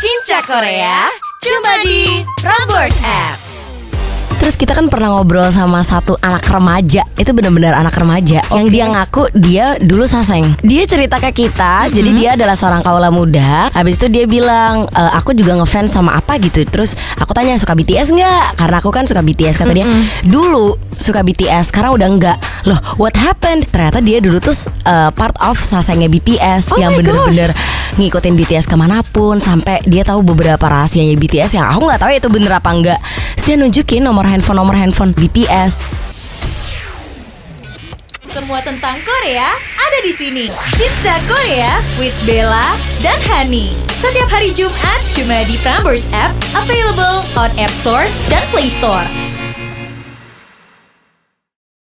Cinca Korea cuma di Prambors. Terus kita kan pernah ngobrol sama satu anak remaja. Itu benar-benar anak remaja. Yang dia ngaku dia dulu saseng. Dia cerita ke kita Jadi dia adalah seorang kaula muda. Habis itu dia bilang e, Aku juga ngefans sama apa gitu. Terus aku tanya suka BTS nggak? Karena aku kan suka BTS Kata dia. Dulu suka BTS Sekarang udah enggak Loh what happened? Ternyata dia dulu tuh eh, part of sasengnya BTS Oh Yang bener-bener ngikutin BTS ke mana pun Sampai dia tahu beberapa rahasianya BTS Yang aku nggak tahu ya itu bener apa enggak dia nunjukin nomor handphone nomor handphone BTS Semua tentang Korea ada di sini. Cinta Korea with Bella dan Hani. Setiap hari Jumat cuma di Prambors App, available on App Store dan Play Store.